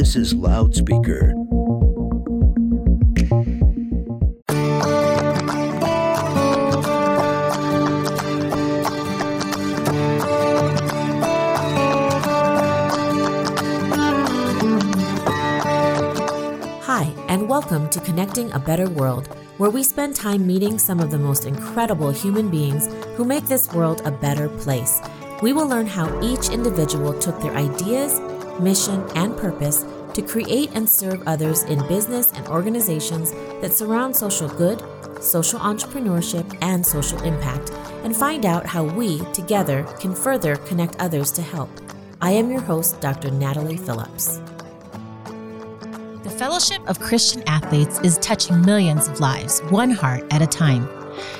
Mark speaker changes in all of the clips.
Speaker 1: This is Loudspeaker.
Speaker 2: Hi, and welcome to Connecting a Better World, where we spend time meeting some of the most incredible human beings who make this world a better place. We will learn how each individual took their ideas, mission, and purpose to create and serve others in business and organizations that surround social good, social entrepreneurship, and social impact, and find out how we, together, can further connect others to help. I am your host, Dr. Natalie Phillips.
Speaker 3: The Fellowship of Christian Athletes is touching millions of lives, one heart at a time.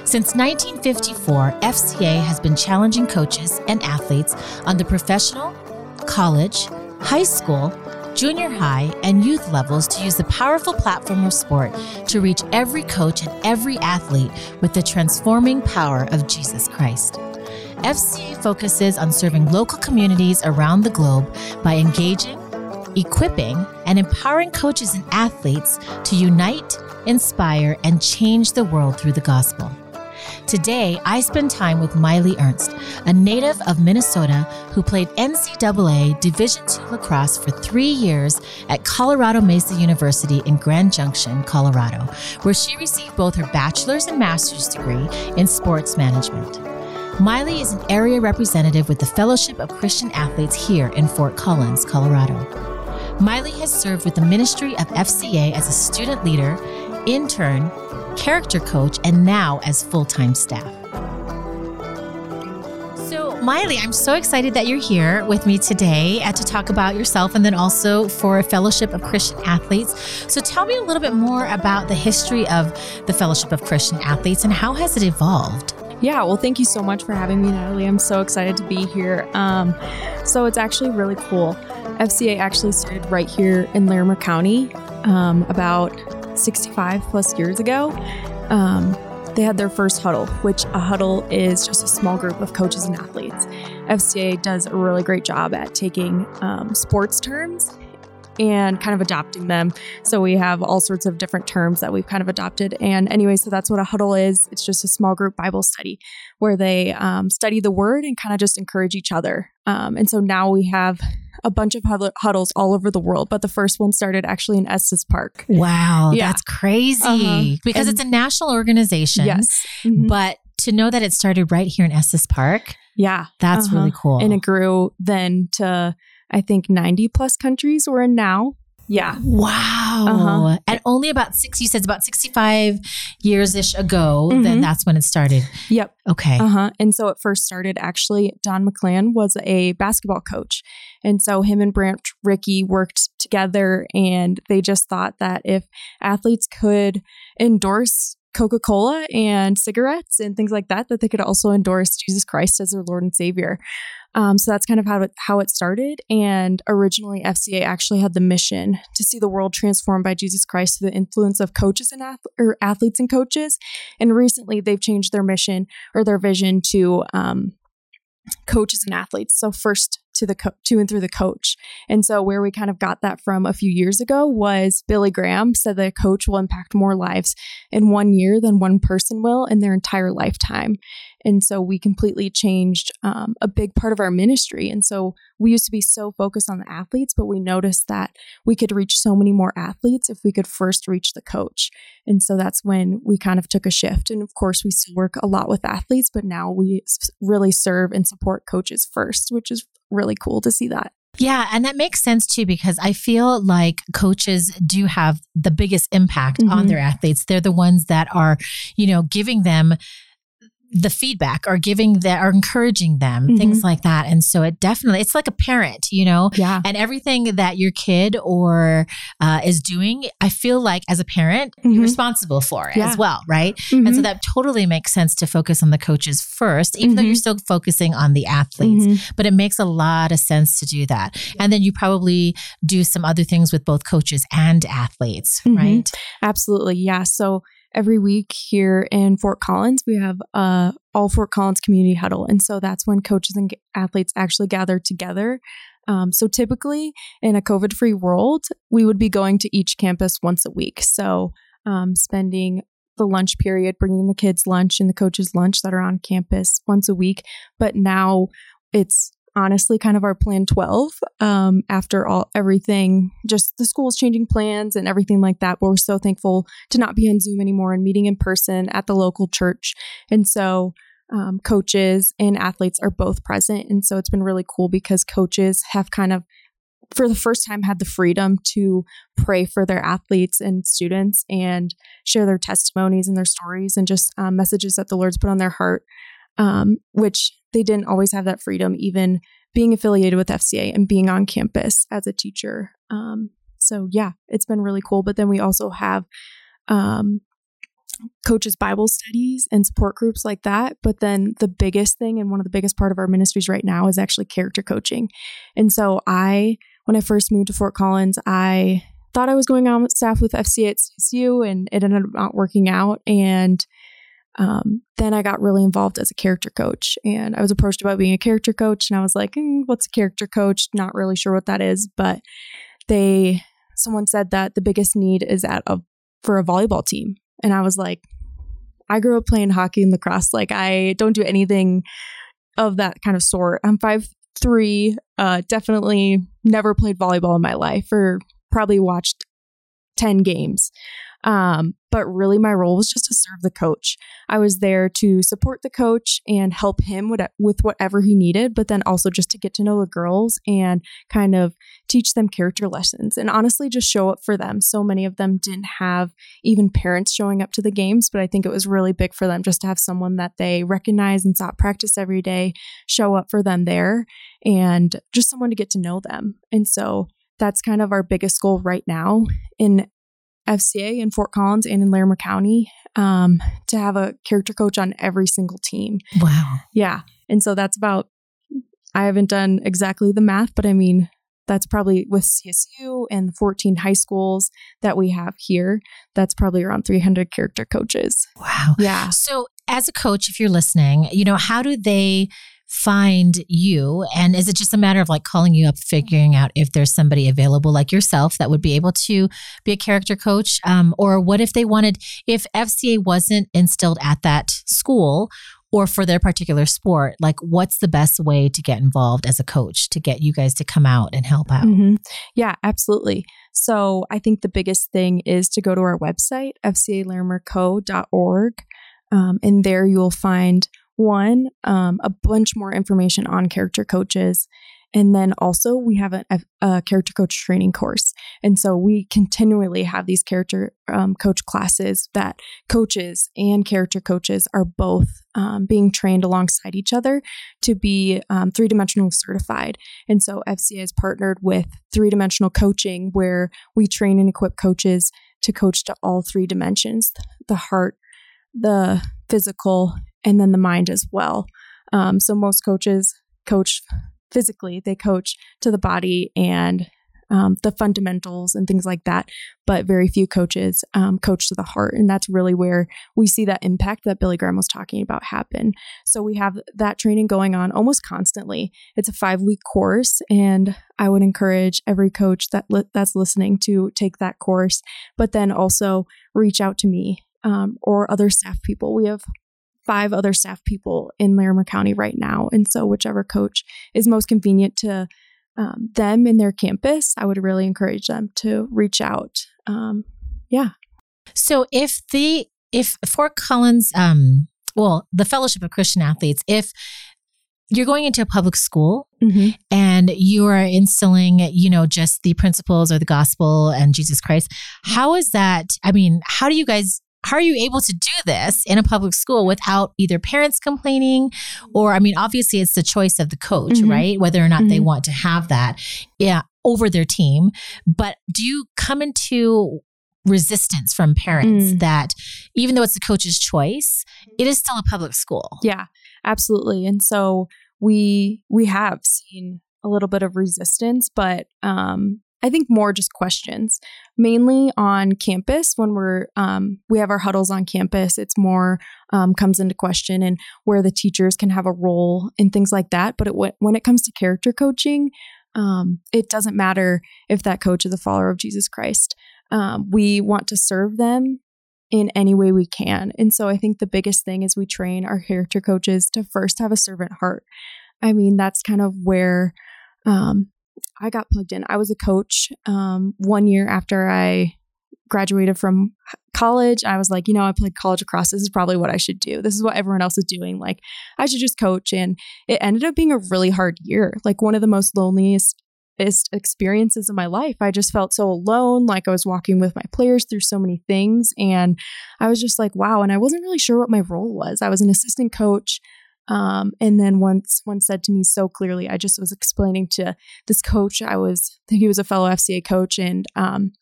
Speaker 3: Since 1954, FCA has been challenging coaches and athletes on the professional, college, high school, junior high, and youth levels to use the powerful platform of sport to reach every coach and every athlete with the transforming power of Jesus Christ. FCA focuses on serving local communities around the globe by engaging, equipping, and empowering coaches and athletes to unite, inspire, and change the world through the gospel. Today, I spend time with Miley Ernst, a native of Minnesota who played NCAA Division II lacrosse for three years at Colorado Mesa University in Grand Junction, Colorado, where she received both her bachelor's and master's degree in sports management. Miley is an area representative with the Fellowship of Christian Athletes here in Fort Collins, Colorado. Miley has served with the ministry of FCA as a student leader, intern, character coach, and now as full time staff. So, Miley, I'm so excited that you're here with me today uh, to talk about yourself and then also for a Fellowship of Christian Athletes. So, tell me a little bit more about the history of the Fellowship of Christian Athletes and how has it evolved?
Speaker 4: Yeah, well, thank you so much for having me, Natalie. I'm so excited to be here. Um, so, it's actually really cool. FCA actually started right here in Larimer County um, about 65 plus years ago. Um, they had their first huddle, which a huddle is just a small group of coaches and athletes. FCA does a really great job at taking um, sports terms and kind of adopting them. So we have all sorts of different terms that we've kind of adopted. And anyway, so that's what a huddle is. It's just a small group Bible study where they um, study the word and kind of just encourage each other. Um, and so now we have a bunch of huddles all over the world, but the first one started actually in Estes Park.
Speaker 3: Wow, yeah. that's crazy uh-huh. because and it's a national organization.
Speaker 4: Yes.
Speaker 3: Mm-hmm. But to know that it started right here in Estes Park.
Speaker 4: Yeah.
Speaker 3: That's uh-huh. really cool.
Speaker 4: And it grew then to, I think, 90 plus countries we're in now. Yeah.
Speaker 3: Wow. Uh-huh. And only about six, you said about 65 years ish ago, mm-hmm. then that's when it started.
Speaker 4: Yep.
Speaker 3: Okay.
Speaker 4: Uh huh. And so it first started actually, Don McClanen was a basketball coach. And so him and Branch Rickey worked together and they just thought that if athletes could endorse Coca Cola and cigarettes and things like that, that they could also endorse Jesus Christ as their Lord and Savior. Um, so that's kind of how it, how it started. And originally, FCA actually had the mission to see the world transformed by Jesus Christ through the influence of coaches and ath- or athletes and coaches. And recently, they've changed their mission or their vision to um, coaches and athletes. So first to the co- to and through the coach. And so where we kind of got that from a few years ago was Billy Graham said a coach will impact more lives in one year than one person will in their entire lifetime. And so we completely changed um, a big part of our ministry. And so we used to be so focused on the athletes, but we noticed that we could reach so many more athletes if we could first reach the coach. And so that's when we kind of took a shift. And of course, we still work a lot with athletes, but now we really serve and support coaches first, which is really cool to see that.
Speaker 3: Yeah, and that makes sense too because I feel like coaches do have the biggest impact mm-hmm. on their athletes. They're the ones that are, you know, giving them the feedback or giving that or encouraging them mm-hmm. things like that and so it definitely it's like a parent you know
Speaker 4: yeah
Speaker 3: and everything that your kid or uh, is doing i feel like as a parent mm-hmm. you're responsible for it yeah. as well right mm-hmm. and so that totally makes sense to focus on the coaches first even though you're mm-hmm. still focusing on the athletes mm-hmm. but it makes a lot of sense to do that and then you probably do some other things with both coaches and athletes
Speaker 4: mm-hmm.
Speaker 3: right
Speaker 4: absolutely yeah so every week here in Fort Collins, we have uh, all Fort Collins community huddle. And so that's when coaches and athletes actually gather together Um, so typically in a COVID free world, we would be going to each campus once a week. So um, spending the lunch period, bringing the kids lunch and the coaches lunch that are on campus once a week. But now it's honestly kind of our plan 12 um, after all everything just the school's changing plans and everything like that but we're so thankful to not be on zoom anymore and meeting in person at the local church. And so um, coaches and athletes are both present and so it's been really cool because coaches have kind of for the first time had the freedom to pray for their athletes and students and share their testimonies and their stories and just um, messages that the Lord's put on their heart, um, which they didn't always have that freedom, even being affiliated with FCA and being on campus as a teacher. Um, so, yeah, it's been really cool. But then we also have um, coaches bible studies and support groups like that but then the biggest thing and one of the biggest part of our ministries right now is actually character coaching and so i when I first moved to Fort Collins, I thought I was going on staff with FCA at CSU and it ended up not working out. And um, then I got really involved as a character coach and I was approached about being a character coach. And I was like, mm, what's a character coach? Not really sure what that is. But they, someone said that the biggest need is at a, for a volleyball team. And I was like, I grew up playing hockey and lacrosse. Like I don't do anything of that kind of sort. I'm five three, uh, definitely never played volleyball in my life or probably watched 10 games. Um, but really, my role was just to serve the coach. I was there to support the coach and help him with, whatever he needed, but then also just to get to know the girls and kind of teach them character lessons and honestly just show up for them. So many of them didn't have even parents showing up to the games, but I think it was really big for them just to have someone that they recognize and saw practice every day show up for them there and just someone to get to know them. And so that's kind of our biggest goal right now in FCA in Fort Collins and in Larimer County um, to have a character coach on every single team.
Speaker 3: Wow.
Speaker 4: Yeah. And so that's about, I haven't done exactly the math, but I mean, that's probably with CSU and the 14 high schools that we have here, that's probably around 300 character coaches.
Speaker 3: Wow.
Speaker 4: Yeah.
Speaker 3: So, as a coach, if you're listening, you know, how do they find you? And is it just a matter of like calling you up, figuring out if there's somebody available like yourself that would be able to be a character coach? Um, or what if they wanted, if FCA wasn't instilled at that school or for their particular sport, like what's the best way to get involved as a coach to get you guys to come out and help out?
Speaker 4: Mm-hmm. Yeah, absolutely. So I think the biggest thing is to go to our website, fcalarimerco.org. Um, and there you'll find one, um, a bunch more information on character coaches. And then also, we have a, a, character coach training course. And so we continually have these character um, coach classes that coaches and character coaches are both um, being trained alongside each other to be um, three dimensional certified. And so FCA has partnered with three dimensional coaching, where we train and equip coaches to coach to all three dimensions the heart, the physical, and then the mind as well. Um, so most coaches coach physically, they coach to the body and um, the fundamentals and things like that. But very few coaches um, coach to the heart. And that's really where we see that impact that Billy Graham was talking about happen. So we have that training going on almost constantly. It's a five week course. And I would encourage every coach that li- that's listening to take that course, but then also reach out to me um, or other staff people. We have five other staff people in Larimer County right now. And so, whichever coach is most convenient to um, them in their campus, I would really encourage them to reach out. Um, yeah.
Speaker 3: So, if the if Fort Collins, um, well, the Fellowship of Christian Athletes, if you're going into a public school mm-hmm. and you are instilling, you know, just the principles or the gospel and Jesus Christ, how is that? I mean, how do you guys how are you able to do this in a public school without either parents complaining or i mean obviously it's the choice of the coach mm-hmm. right whether or not mm-hmm. they want to have that yeah over their team but do you come into resistance from parents mm. that even though it's the coach's choice it is still a public school
Speaker 4: yeah absolutely and so we we have seen a little bit of resistance but um I think more just questions, mainly on campus. When we're um, we have our huddles on campus, it's more um, comes into question and where the teachers can have a role and things like that. But it, when it comes to character coaching, um, it doesn't matter if that coach is a follower of Jesus Christ. Um, we want to serve them in any way we can. And so I think the biggest thing is we train our character coaches to first have a servant heart. I mean, that's kind of where um, I got plugged in. I was a coach um, one year after I graduated from college. I was like, you know, I played college lacrosse. This is probably what I should do. This is what everyone else is doing. Like, I should just coach. And it ended up being a really hard year, like one of the most loneliest experiences of my life. I just felt so alone, like I was walking with my players through so many things. And I was just like, wow. And I wasn't really sure what my role was. I was an assistant coach. Um, and then once one said to me so clearly, I just was explaining to this coach, I was, he was a fellow FCA coach, and um,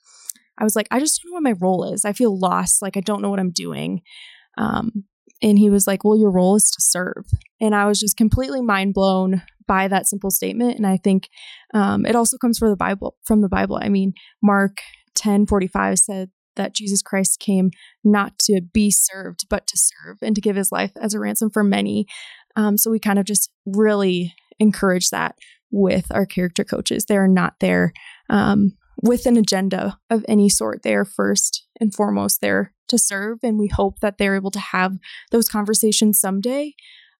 Speaker 4: I was like, I just don't know what my role is. I feel lost. Like I don't know what I'm doing. Um, and he was like, Well, your role is to serve. And I was just completely mind blown by that simple statement. And I think um, it also comes from the Bible. From the Bible, I mean, Mark ten forty five said that Jesus Christ came not to be served, but to serve and to give his life as a ransom for many. Um, so we kind of just really encourage that with our character coaches. They are not there um, with an agenda of any sort. They are first and foremost there to serve, and we hope that they're able to have those conversations someday.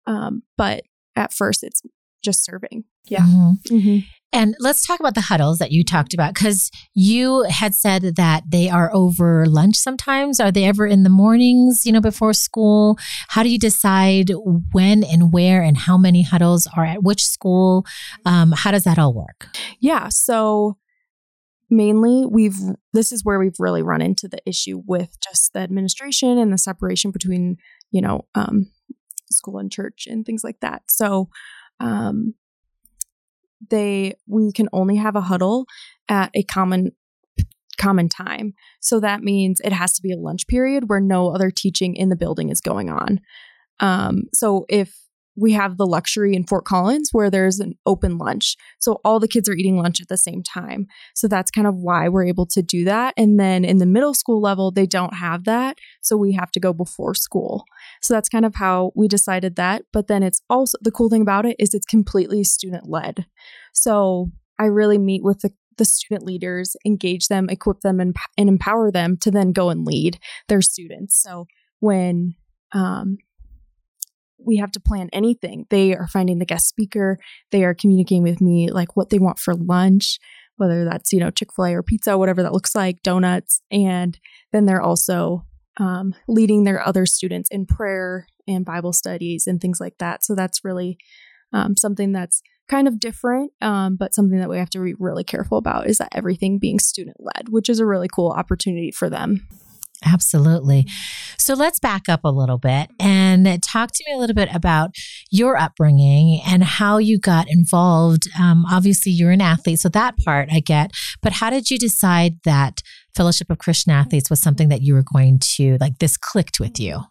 Speaker 4: Um, but at first, it's just serving.
Speaker 3: Yeah. Mm-hmm. Mm-hmm. And let's talk about the huddles that you talked about because you had said that they are over lunch sometimes. Are they ever in the mornings, you know, before school? How do you decide when and where and how many huddles are at which school? Um, how does that all work?
Speaker 4: Yeah. So mainly we've this is where we've really run into the issue with just the administration and the separation between you know um, school and church and things like that so um, they we can only have a huddle at a common common time. So that means it has to be a lunch period where no other teaching in the building is going on. Um, so if we have the luxury in Fort Collins where there's an open lunch. So all the kids are eating lunch at the same time. So that's kind of why we're able to do that. And then in the middle school level, they don't have that. So we have to go before school. So that's kind of how we decided that. But then it's also the cool thing about it is it's completely student led. So I really meet with the the student leaders, engage them, equip them, and, and empower them to then go and lead their students. So when um, we have to plan anything. They are finding the guest speaker. They are communicating with me like what they want for lunch, whether that's, you know, Chick fil A or pizza, whatever that looks like, donuts. And then they're also um, leading their other students in prayer and Bible studies and things like that. So that's really um, something that's kind of different, um, but something that we have to be really careful about is that everything being student led, which is a really cool opportunity for them.
Speaker 3: Absolutely. So let's back up a little bit and talk to me a little bit about your upbringing and how you got involved. Um, obviously, you're an athlete, so that part I get. But how did you decide that Fellowship of Christian Athletes was something that you were going to, like, this clicked with you?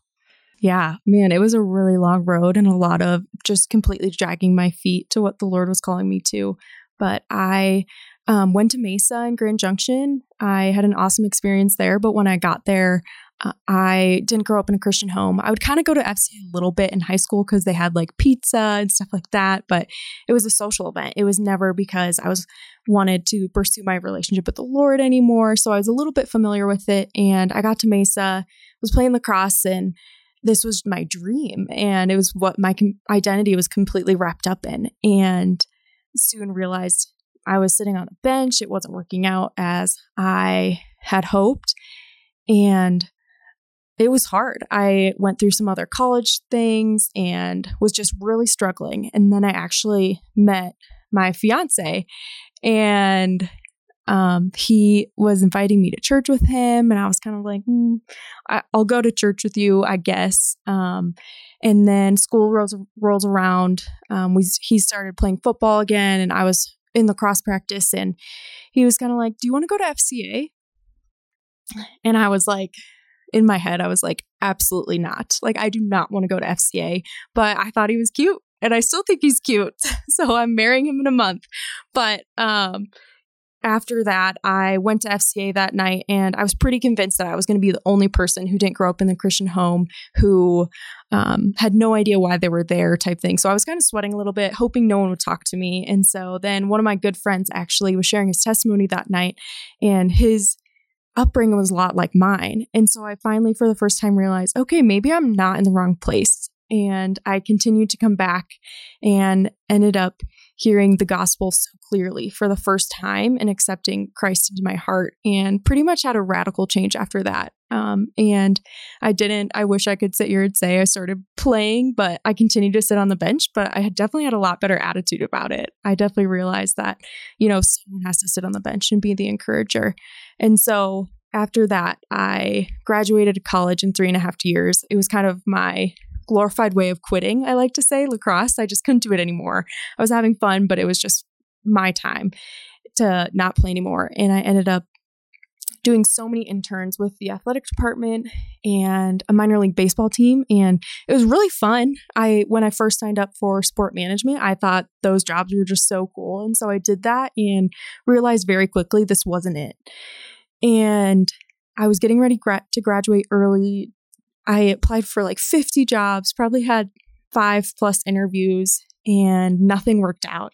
Speaker 4: Yeah, man, it was a really long road and a lot of just completely dragging my feet to what the Lord was calling me to. But I um, went to Mesa and Grand Junction. I had an awesome experience there, but when I got there, uh, I didn't grow up in a Christian home. I would kind of go to FC a little bit in high school because they had like pizza and stuff like that, but it was a social event. It was never because I was wanted to pursue my relationship with the Lord anymore. So I was a little bit familiar with it, and I got to Mesa, was playing lacrosse, and this was my dream, and it was what my com- identity was completely wrapped up in, and soon realized I was sitting on a bench. It wasn't working out as I had hoped. And it was hard. I went through some other college things and was just really struggling. And then I actually met my fiance, and um, he was inviting me to church with him. And I was kind of like, mm, I, will go to church with you, I guess. Um, and then school rolls, rolls around. Um, we, he started playing football again, and I was in lacrosse practice and he was kind of like, Do you want to go to FCA? And I was like, in my head, I was like, absolutely not. Like, I do not want to go to FCA, but I thought he was cute and I still think he's cute. so I'm marrying him in a month. But um, after that, I went to FCA that night and I was pretty convinced that I was going to be the only person who didn't grow up in the Christian home who um, had no idea why they were there, type thing. So I was kind of sweating a little bit, hoping no one would talk to me. And so then one of my good friends actually was sharing his testimony that night, and his upbringing was a lot like mine. And so I finally, for the first time, realized okay, maybe I'm not in the wrong place. And I continued to come back and ended up hearing the gospel so clearly for the first time and accepting Christ into my heart, and pretty much had a radical change after that. Um, and I didn't, I wish I could sit here and say I started playing, but I continued to sit on the bench, but I had definitely had a lot better attitude about it. I definitely realized that, you know, someone has to sit on the bench and be the encourager. And so after that, I graduated college in three and a half years. It was kind of my glorified way of quitting, I like to say, lacrosse. I just couldn't do it anymore. I was having fun, but it was just my time to not play anymore. And I ended up doing so many interns with the athletic department and a minor league baseball team and it was really fun. I when I first signed up for sport management, I thought those jobs were just so cool and so I did that and realized very quickly this wasn't it. And I was getting ready gra- to graduate early I applied for like 50 jobs, probably had five plus interviews, and nothing worked out.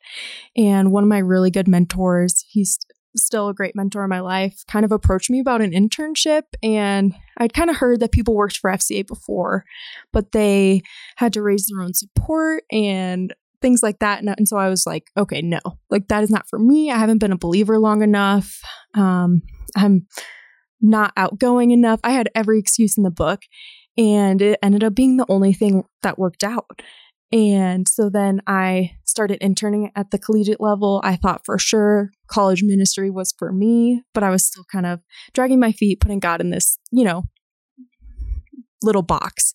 Speaker 4: And one of my really good mentors, he's still a great mentor in my life, kind of approached me about an internship. And I'd kind of heard that people worked for FCA before, but they had to raise their own support and things like that. And, so I was like, okay, no, like that is not for me. I haven't been a believer long enough. Um, I'm not outgoing enough. I had every excuse in the book and it ended up being the only thing that worked out. And so then I started interning at the collegiate level. I thought for sure college ministry was for me, but I was still kind of dragging my feet, putting God in this, you know, little box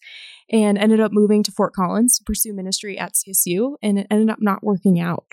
Speaker 4: and ended up moving to Fort Collins to pursue ministry at CSU and it ended up not working out.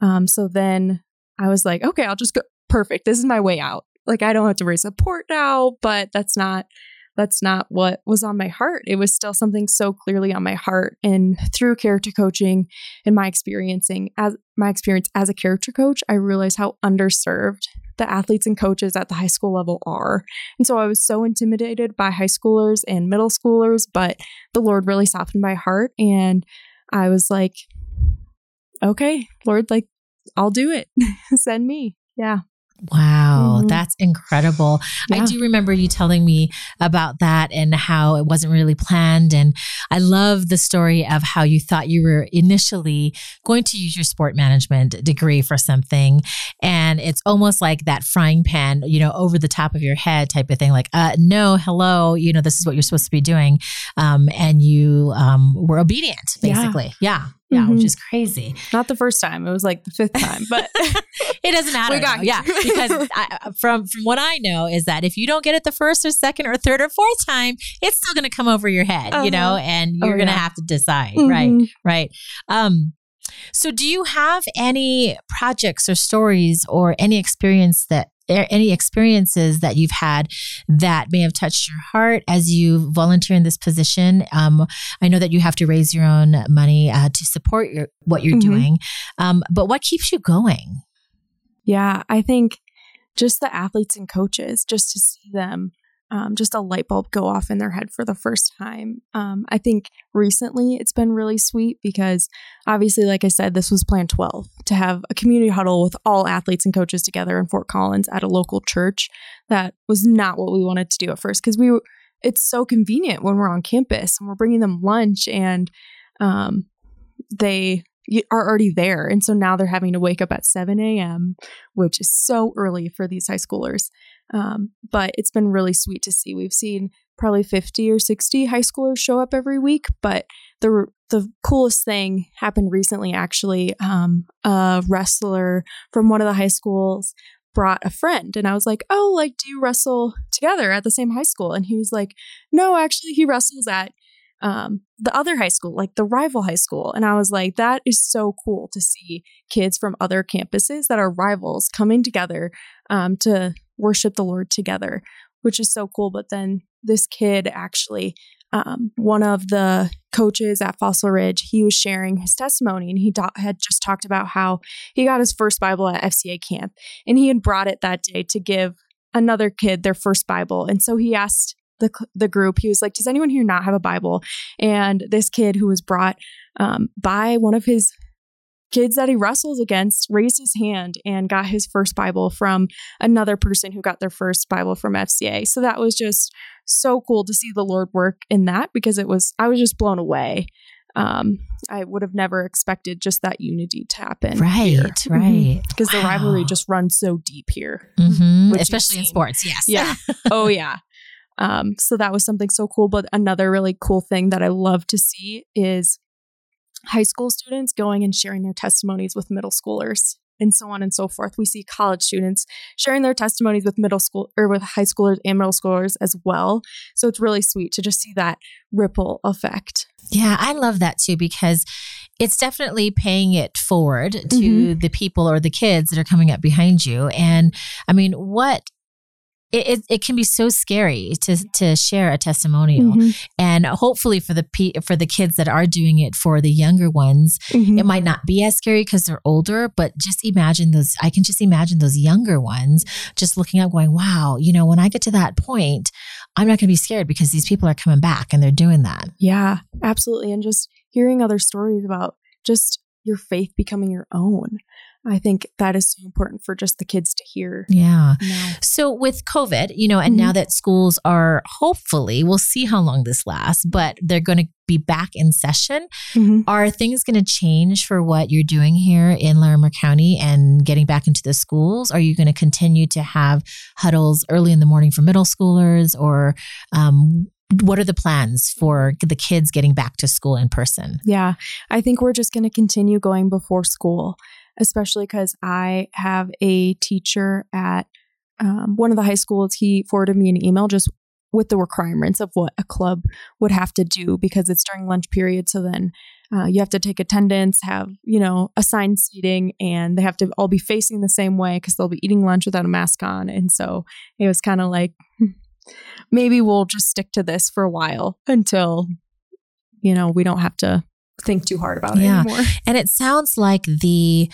Speaker 4: Um, so then I was like, okay, I'll just go. Perfect. This is my way out. Like, I don't have to raise support now, but that's not that's not what was on my heart. It was still something so clearly on my heart. And through character coaching and my experiencing as my experience as a character coach, I realized how underserved the athletes and coaches at the high school level are. And so I was so intimidated by high schoolers and middle schoolers, but the Lord really softened my heart. And I was like, okay, Lord, like, I'll do it. Send me. Yeah.
Speaker 3: Wow, mm-hmm. that's incredible. Yeah. I do remember you telling me about that and how it wasn't really planned. And I love the story of how you thought you were initially going to use your sport management degree for something. And it's almost like that frying pan, you know, over the top of your head type of thing like, uh, no, hello, you know, this is what you're supposed to be doing. Um, and you um, were obedient, basically. Yeah. yeah yeah, mm-hmm. which is crazy.
Speaker 4: Not the first time; it was like the fifth time, but
Speaker 3: it doesn't matter. We got yeah, because I, from from what I know is that if you don't get it the first or second or third or fourth time, it's still going to come over your head, uh-huh. you know, uh-huh. and you're oh, going to yeah. have to decide, mm-hmm. right? Right. Um, so, do you have any projects or stories or any experience that any experiences that you've had that may have touched your heart as you volunteer in this position? Um, I know that you have to raise your own money uh, to support your, what you're mm-hmm. doing, um, but what keeps you going?
Speaker 4: Yeah, I think just the athletes and coaches, just to see them um, just a light bulb go off in their head for the first time. Um, I think recently it's been really sweet because obviously, like I said, this was Plan 12 to have a community huddle with all athletes and coaches together in Fort Collins at a local church. That was not what we wanted to do at first because we it's so convenient when we're on campus and we're bringing them lunch and um, they are already there. And so now they're having to wake up at 7 a.m., which is so early for these high schoolers. Um, but it's been really sweet to see. We've seen probably 50 or 60 high schoolers show up every week, but the the coolest thing happened recently actually. Um, a wrestler from one of the high schools brought a friend and I was like, "Oh, like do you wrestle together at the same high school?" And he was like, "No, actually he wrestles at um, the other high school, like the rival high school. And I was like, that is so cool to see kids from other campuses that are rivals coming together um, to worship the Lord together, which is so cool. But then this kid actually um, one of the coaches at Fossil Ridge, he was sharing his testimony and he ta- had just talked about how he got his first Bible at FCA camp and he had brought it that day to give another kid their first Bible. And so he asked the, the group, he was like, Does anyone here not have a Bible? And this kid who was brought um, by one of his kids that he wrestles against raised his hand and got his first Bible from another person who got their first Bible from FCA. So that was just so cool to see the Lord work in that because it was, I was just blown away. Um, I would have never expected just that unity to happen.
Speaker 3: Right,
Speaker 4: here.
Speaker 3: right.
Speaker 4: Because the
Speaker 3: Wow.
Speaker 4: rivalry just runs so deep here.
Speaker 3: Mhm. Especially in sports. Yes.
Speaker 4: Yeah. oh, yeah. Um, so that was something so cool. But another really cool thing that I love to see is high school students going and sharing their testimonies with middle schoolers and so on and so forth. We see college students sharing their testimonies with middle school or with high schoolers and middle schoolers as well. So it's really sweet to just see that ripple effect.
Speaker 3: Yeah, I love that too because it's definitely paying it forward to
Speaker 4: Mhm.
Speaker 3: the people or the kids that are coming up behind you. And I mean, what it, it, it can be so scary to to share a testimonial,
Speaker 4: Mhm.
Speaker 3: and hopefully for the pe- for the kids that are doing it for the younger ones,
Speaker 4: Mhm.
Speaker 3: it might not be as scary because they're older. But just imagine those. I can just imagine those younger ones just looking up, going, "Wow, you know, when I get to that point, I'm not going to be scared because these people are coming back and they're doing that."
Speaker 4: Yeah, absolutely. And just hearing other stories about just your faith becoming your own. I think that is so important for just the kids to hear.
Speaker 3: Yeah.
Speaker 4: now.
Speaker 3: So with COVID, you know, and now that schools are hopefully, we'll see how long this lasts, but they're going to be back in session.
Speaker 4: Mhm.
Speaker 3: Are things going to change for what you're doing here in Larimer County and getting back into the schools? Are you going to continue to have huddles early in the morning for middle schoolers, or um, what are the plans for the kids getting back to school in person?
Speaker 4: Yeah, I think we're just going to continue going before school, especially because I have a teacher at um, one of the high schools. He forwarded me an email just with the requirements of what a club would have to do because it's during lunch period. So then uh, you have to take attendance, have, you know, assigned seating, and they have to all be facing the same way because they'll be eating lunch without a mask on. And so it was kind of like, hmm, maybe we'll just stick to this for a while until, you know, we don't have to think too hard about
Speaker 3: Yeah.
Speaker 4: it anymore.
Speaker 3: And it sounds like the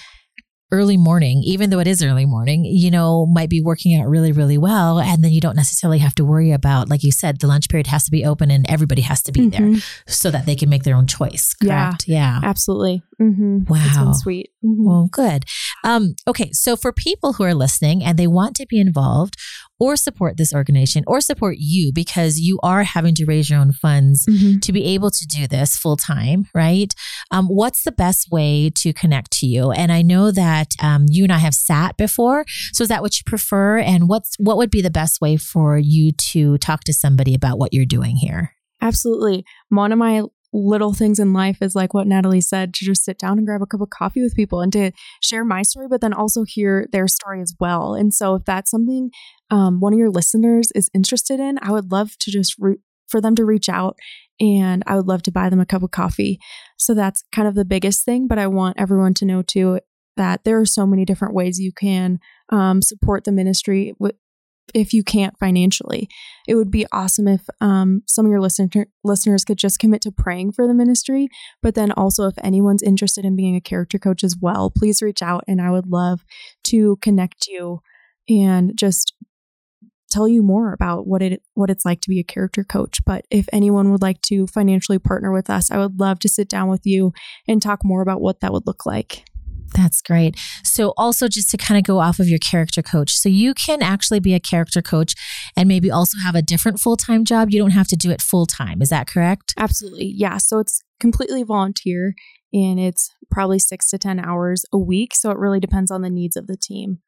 Speaker 3: early morning, even though it is early morning, you know, might be working out really, really well. And then you don't necessarily have to worry about, like you said, the lunch period has to be open and everybody has to be there
Speaker 4: Mhm.
Speaker 3: so that they can make their own choice.
Speaker 4: Yeah.
Speaker 3: Correct. Yeah.
Speaker 4: Absolutely. Mm-hmm.
Speaker 3: Wow.
Speaker 4: sweet. Mhm.
Speaker 3: Well, good. Um, okay, so for people who are listening and they want to be involved or support this organization or support you because you are having to raise your own funds
Speaker 4: Mhm.
Speaker 3: to be able to do this full time, right? Um, what's the best way to connect to you? And I know that um, you and I have sat before, so is that what you prefer? And what's what would be the best way for you to talk to somebody about what you're doing here?
Speaker 4: Absolutely. One of my little things in life is like what Natalie said to just sit down and grab a cup of coffee with people and to share my story, but then also hear their story as well. And so, if that's something um, one of your listeners is interested in, I would love to just re- for them to reach out and I would love to buy them a cup of coffee. So, that's kind of the biggest thing. But I want everyone to know too that there are so many different ways you can um, support the ministry if you can't financially it would be awesome if um, some of your listener, listeners could just commit to praying for the ministry. But then also, if anyone's interested in being a character coach as well, please reach out and I would love to connect you and just tell you more about what it what it's like to be a character coach. But if anyone would like to financially partner with us, I would love to sit down with you and talk more about what that would look like.
Speaker 3: That's great. So, also just to kind of go off of your character coach, so you can actually be a character coach and maybe also have a different full time job. You don't have to do it full time. Is that correct?
Speaker 4: Absolutely. Yeah. So it's completely volunteer and it's probably six to 10 hours a week. So it really depends on the needs of the team.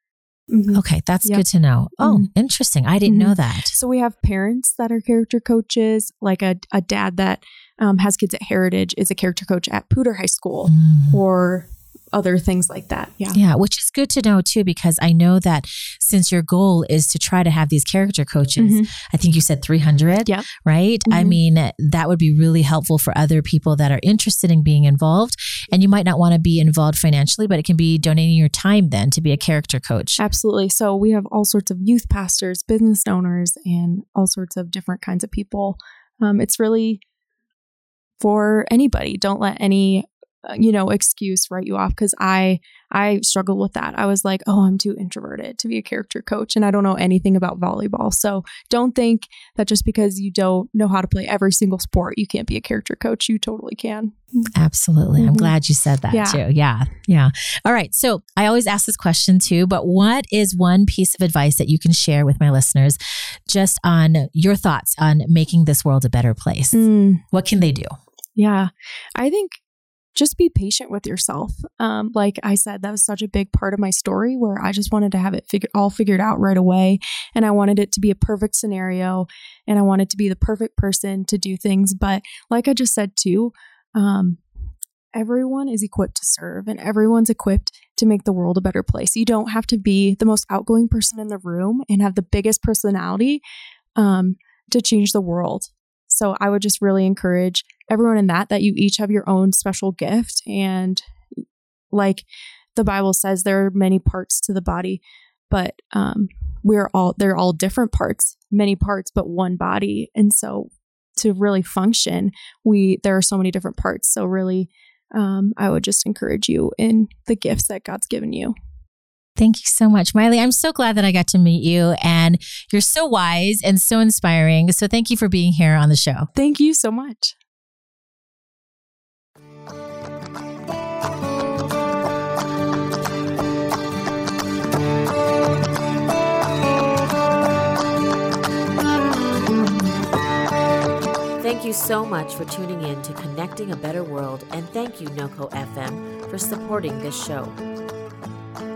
Speaker 4: Mhm.
Speaker 3: Okay, that's
Speaker 4: Yep.
Speaker 3: good to know. Oh,
Speaker 4: Mhm.
Speaker 3: interesting. I didn't
Speaker 4: Mhm.
Speaker 3: know that.
Speaker 4: So we have parents that are character coaches, like a, a dad that um, has kids at Heritage is a character coach at Poudre High School
Speaker 3: Mm.
Speaker 4: or other things like that. Yeah.
Speaker 3: Yeah, which is good to know too, because I know that since your goal is to try to have these character coaches,
Speaker 4: Mhm.
Speaker 3: I think you said 300,
Speaker 4: yeah.
Speaker 3: right? I
Speaker 4: Mhm.
Speaker 3: mean, that would be really helpful for other people that are interested in being involved. And you might not want to be involved financially, but it can be donating your time then to be a character coach.
Speaker 4: Absolutely. So we have all sorts of youth pastors, business owners, and all sorts of different kinds of people Um, it's really for anybody. Don't let any you know excuse write you off because i i struggled with that. I was like oh i'm too introverted to be a character coach and i don't know anything about volleyball. So don't think that just because you don't know how to play every single sport you can't be a character coach. You totally can.
Speaker 3: Absolutely. I'm
Speaker 4: Mhm.
Speaker 3: glad you said that
Speaker 4: Yeah.
Speaker 3: too. Yeah. Yeah. All right. So i always ask this question too but what is one piece of advice that you can share with my listeners just on your thoughts on making this world a better place?
Speaker 4: Mm.
Speaker 3: what can they do?
Speaker 4: Yeah. I think just be patient with yourself. Um, like I said, that was such a big part of my story where I just wanted to have it figure, all figured out right away. And I wanted it to be a perfect scenario and I wanted to be the perfect person to do things. But like I just said too, um, everyone is equipped to serve and everyone's equipped to make the world a better place. You don't have to be the most outgoing person in the room and have the biggest personality um, to change the world. So I would just really encourage everyone in that that you each have your own special gift. And like the bible says there are many parts to the body but um we're all they're all different parts many parts but one body. And so to really function we there are so many different parts. So really um i would just encourage you in the gifts that god's given you
Speaker 3: Thank you so much, Miley. I'm so glad that I got to meet you, and you're so wise and so inspiring. So, thank you for being here on the show.
Speaker 4: thank you so much
Speaker 2: Thank you so much for tuning in to Connecting a Better World, and thank you, NOCO FM, for supporting this show.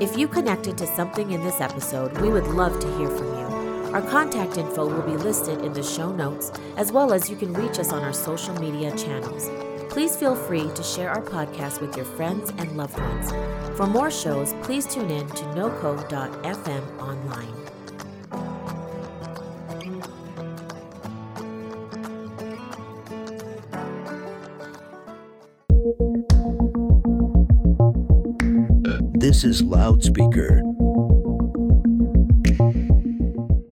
Speaker 2: If you connected to something in this episode, we would love to hear from you. Our contact info will be listed in the show notes, as well as you can reach us on our social media channels. Please feel free to share our podcast with your friends and loved ones. For more shows, please tune in to noco.fm online.
Speaker 1: Is Loudspeaker,